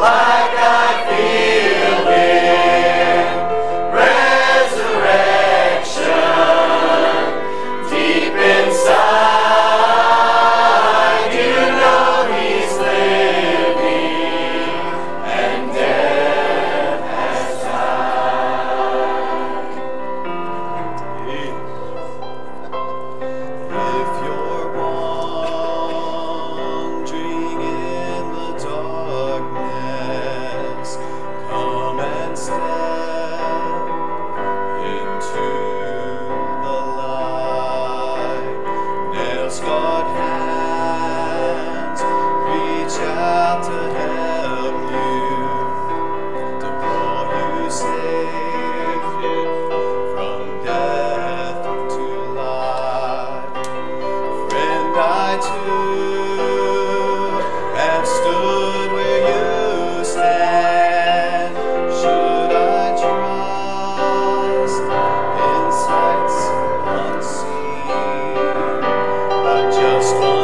Like I feel. God's God hands reach out to help you, to pull you from death to life. Friend, I. just one.